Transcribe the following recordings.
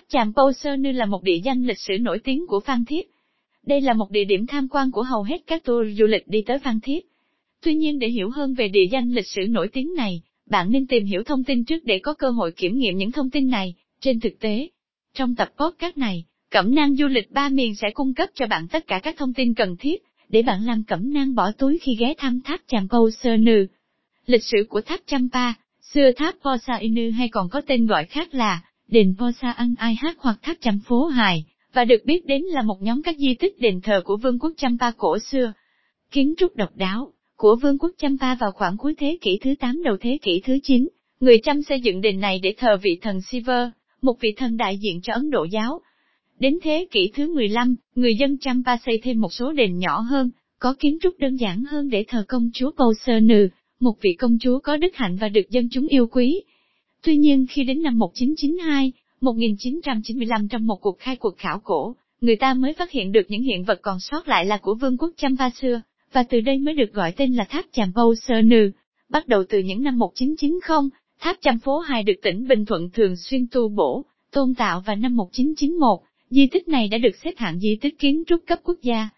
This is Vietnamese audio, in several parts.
Tháp Chàm Pâu Sơ Nư là một địa danh lịch sử nổi tiếng của Phan Thiết. Đây là một địa điểm tham quan của hầu hết các tour du lịch đi tới Phan Thiết. Tuy nhiên để hiểu hơn về địa danh lịch sử nổi tiếng này, bạn nên tìm hiểu thông tin trước để có cơ hội kiểm nghiệm những thông tin này. Trên thực tế, trong tập podcast này, Cẩm nang du lịch ba miền sẽ cung cấp cho bạn tất cả các thông tin cần thiết, để bạn làm cẩm nang bỏ túi khi ghé thăm tháp Chàm Pâu Sơ Nư. Lịch sử của tháp Champa, xưa tháp Posa Inu hay còn có tên gọi khác là đền Posa ăn Ai Hát hoặc tháp Chăm Phố Hài, và được biết đến là một nhóm các di tích đền thờ của vương quốc Champa cổ xưa. Kiến trúc độc đáo của vương quốc Champa vào khoảng cuối thế kỷ thứ 8 đầu thế kỷ thứ 9, người Chăm xây dựng đền này để thờ vị thần Siva, một vị thần đại diện cho Ấn Độ giáo. Đến thế kỷ thứ 15, người dân Champa xây thêm một số đền nhỏ hơn, có kiến trúc đơn giản hơn để thờ công chúa Pausenu, một vị công chúa có đức hạnh và được dân chúng yêu quý. Tuy nhiên khi đến năm 1992, 1995 trong một cuộc khai cuộc khảo cổ, người ta mới phát hiện được những hiện vật còn sót lại là của vương quốc Champa xưa, và từ đây mới được gọi tên là tháp Chàm Bâu Sơ Nư. Bắt đầu từ những năm 1990, tháp Chàm Phố Hài được tỉnh Bình Thuận thường xuyên tu bổ, tôn tạo và năm 1991, di tích này đã được xếp hạng di tích kiến trúc cấp quốc gia.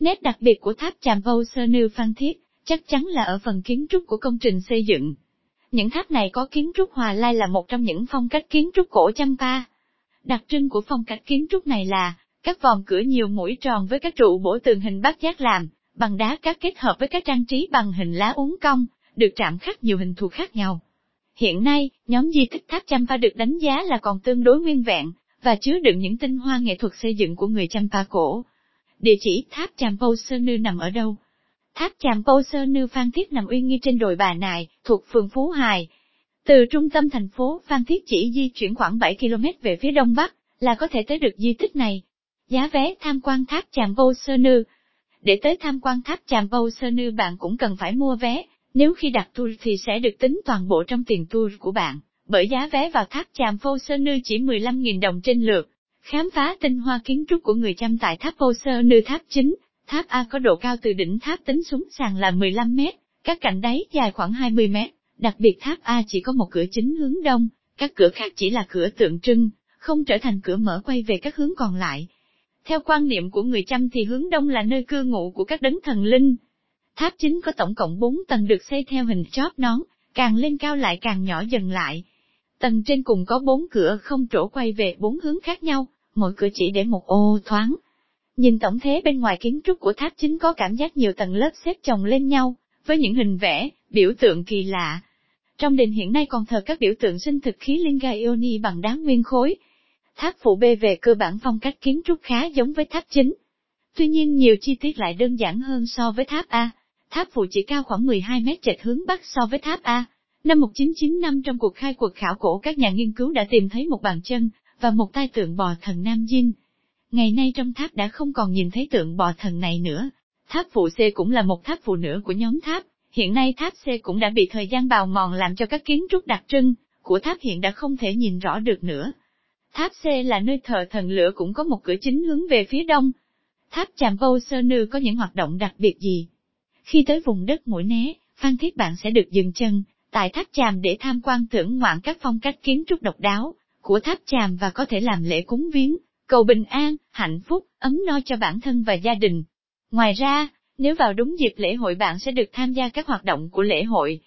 Nét đặc biệt của tháp Chàm Bâu Sơ Nư Phan Thiết, chắc chắn là ở phần kiến trúc của công trình xây dựng. Những tháp này có kiến trúc hòa lai là một trong những phong cách kiến trúc cổ Champa. Đặc trưng của phong cách kiến trúc này là, các vòm cửa nhiều mũi tròn với các trụ bổ tường hình bát giác làm, bằng đá cát kết hợp với các trang trí bằng hình lá uốn cong, được chạm khắc nhiều hình thù khác nhau. Hiện nay, nhóm di tích tháp Champa được đánh giá là còn tương đối nguyên vẹn, và chứa đựng những tinh hoa nghệ thuật xây dựng của người Champa cổ. Địa chỉ tháp Champa Nư nằm ở đâu? Tháp Chàm Pâu Sơ Nư Phan Thiết nằm uy nghi trên đồi Bà Nại, thuộc phường Phú Hài. Từ trung tâm thành phố Phan Thiết chỉ di chuyển khoảng 7 km về phía đông bắc, là có thể tới được di tích này. Giá vé tham quan tháp Chàm Pâu Sơ Nư Để tới tham quan tháp Chàm Pâu Sơ Nư bạn cũng cần phải mua vé, nếu khi đặt tour thì sẽ được tính toàn bộ trong tiền tour của bạn, bởi giá vé vào tháp Chàm Pâu Sơ Nư chỉ 15.000 đồng trên lượt. Khám phá tinh hoa kiến trúc của người chăm tại tháp Pâu Sơ Nư tháp chính, Tháp A có độ cao từ đỉnh tháp tính xuống sàn là 15 mét, các cạnh đáy dài khoảng 20 mét. Đặc biệt tháp A chỉ có một cửa chính hướng đông, các cửa khác chỉ là cửa tượng trưng, không trở thành cửa mở quay về các hướng còn lại. Theo quan niệm của người chăm thì hướng đông là nơi cư ngụ của các đấng thần linh. Tháp chính có tổng cộng 4 tầng được xây theo hình chóp nón, càng lên cao lại càng nhỏ dần lại. Tầng trên cùng có bốn cửa không trổ quay về bốn hướng khác nhau, mỗi cửa chỉ để một ô thoáng, Nhìn tổng thế bên ngoài kiến trúc của tháp chính có cảm giác nhiều tầng lớp xếp chồng lên nhau, với những hình vẽ, biểu tượng kỳ lạ. Trong đền hiện nay còn thờ các biểu tượng sinh thực khí Linga Ioni bằng đá nguyên khối. Tháp phụ B về cơ bản phong cách kiến trúc khá giống với tháp chính. Tuy nhiên nhiều chi tiết lại đơn giản hơn so với tháp A. Tháp phụ chỉ cao khoảng 12 mét chệch hướng bắc so với tháp A. Năm 1995 trong cuộc khai cuộc khảo cổ các nhà nghiên cứu đã tìm thấy một bàn chân, và một tai tượng bò thần Nam Dinh. Ngày nay trong tháp đã không còn nhìn thấy tượng bò thần này nữa. Tháp phụ C cũng là một tháp phụ nữa của nhóm tháp, hiện nay tháp C cũng đã bị thời gian bào mòn làm cho các kiến trúc đặc trưng của tháp hiện đã không thể nhìn rõ được nữa. Tháp C là nơi thờ thần lửa cũng có một cửa chính hướng về phía đông. Tháp Chàm Vô Sơ Nư có những hoạt động đặc biệt gì? Khi tới vùng đất mũi né, Phan Thiết bạn sẽ được dừng chân, tại tháp Chàm để tham quan thưởng ngoạn các phong cách kiến trúc độc đáo của tháp Chàm và có thể làm lễ cúng viếng, cầu bình an, hạnh phúc, ấm no cho bản thân và gia đình. Ngoài ra, nếu vào đúng dịp lễ hội bạn sẽ được tham gia các hoạt động của lễ hội.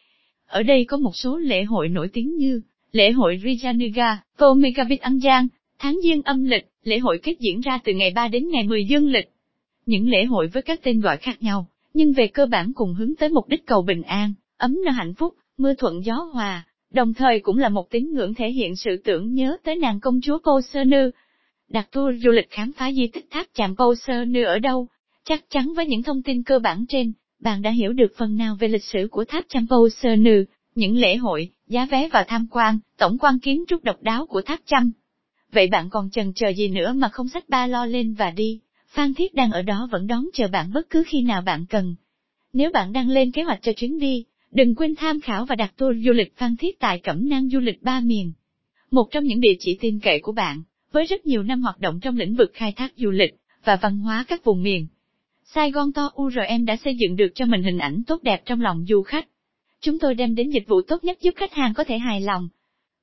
Ở đây có một số lễ hội nổi tiếng như lễ hội Rijaniga, Pomegavit An Giang, tháng giêng âm lịch, lễ hội kết diễn ra từ ngày 3 đến ngày 10 dương lịch. Những lễ hội với các tên gọi khác nhau, nhưng về cơ bản cùng hướng tới mục đích cầu bình an, ấm no hạnh phúc, mưa thuận gió hòa, đồng thời cũng là một tín ngưỡng thể hiện sự tưởng nhớ tới nàng công chúa Cô Sơ Nư, đặt tour du lịch khám phá di tích tháp chạm Pâu Sơ Nư ở đâu. Chắc chắn với những thông tin cơ bản trên, bạn đã hiểu được phần nào về lịch sử của tháp chạm Pâu Sơ Nư, những lễ hội, giá vé vào tham quan, tổng quan kiến trúc độc đáo của tháp chăm. Vậy bạn còn chần chờ gì nữa mà không xách ba lo lên và đi, Phan Thiết đang ở đó vẫn đón chờ bạn bất cứ khi nào bạn cần. Nếu bạn đang lên kế hoạch cho chuyến đi, đừng quên tham khảo và đặt tour du lịch Phan Thiết tại Cẩm Nang Du lịch Ba Miền. Một trong những địa chỉ tin cậy của bạn, với rất nhiều năm hoạt động trong lĩnh vực khai thác du lịch và văn hóa các vùng miền. Sài Gòn To URM đã xây dựng được cho mình hình ảnh tốt đẹp trong lòng du khách. Chúng tôi đem đến dịch vụ tốt nhất giúp khách hàng có thể hài lòng.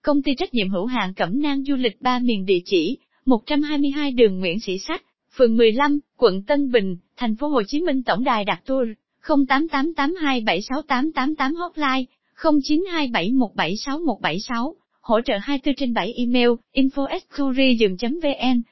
Công ty trách nhiệm hữu hạn Cẩm Nang Du lịch Ba Miền địa chỉ 122 đường Nguyễn Sĩ Sách, phường 15, quận Tân Bình, thành phố Hồ Chí Minh Tổng đài đặt tour 0888276888 hotline 0927176176 hỗ trợ 24 trên 7 email info vn